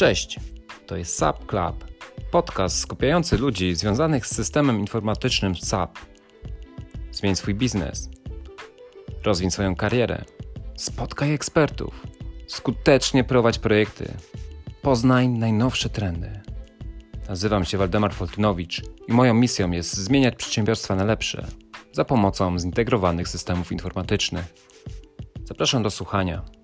Cześć, to jest SAP Club, podcast skupiający ludzi związanych z systemem informatycznym SAP. Zmień swój biznes, rozwin swoją karierę, spotkaj ekspertów, skutecznie prowadź projekty, poznaj najnowsze trendy. Nazywam się Waldemar Foltynowicz i moją misją jest zmieniać przedsiębiorstwa na lepsze za pomocą zintegrowanych systemów informatycznych. Zapraszam do słuchania.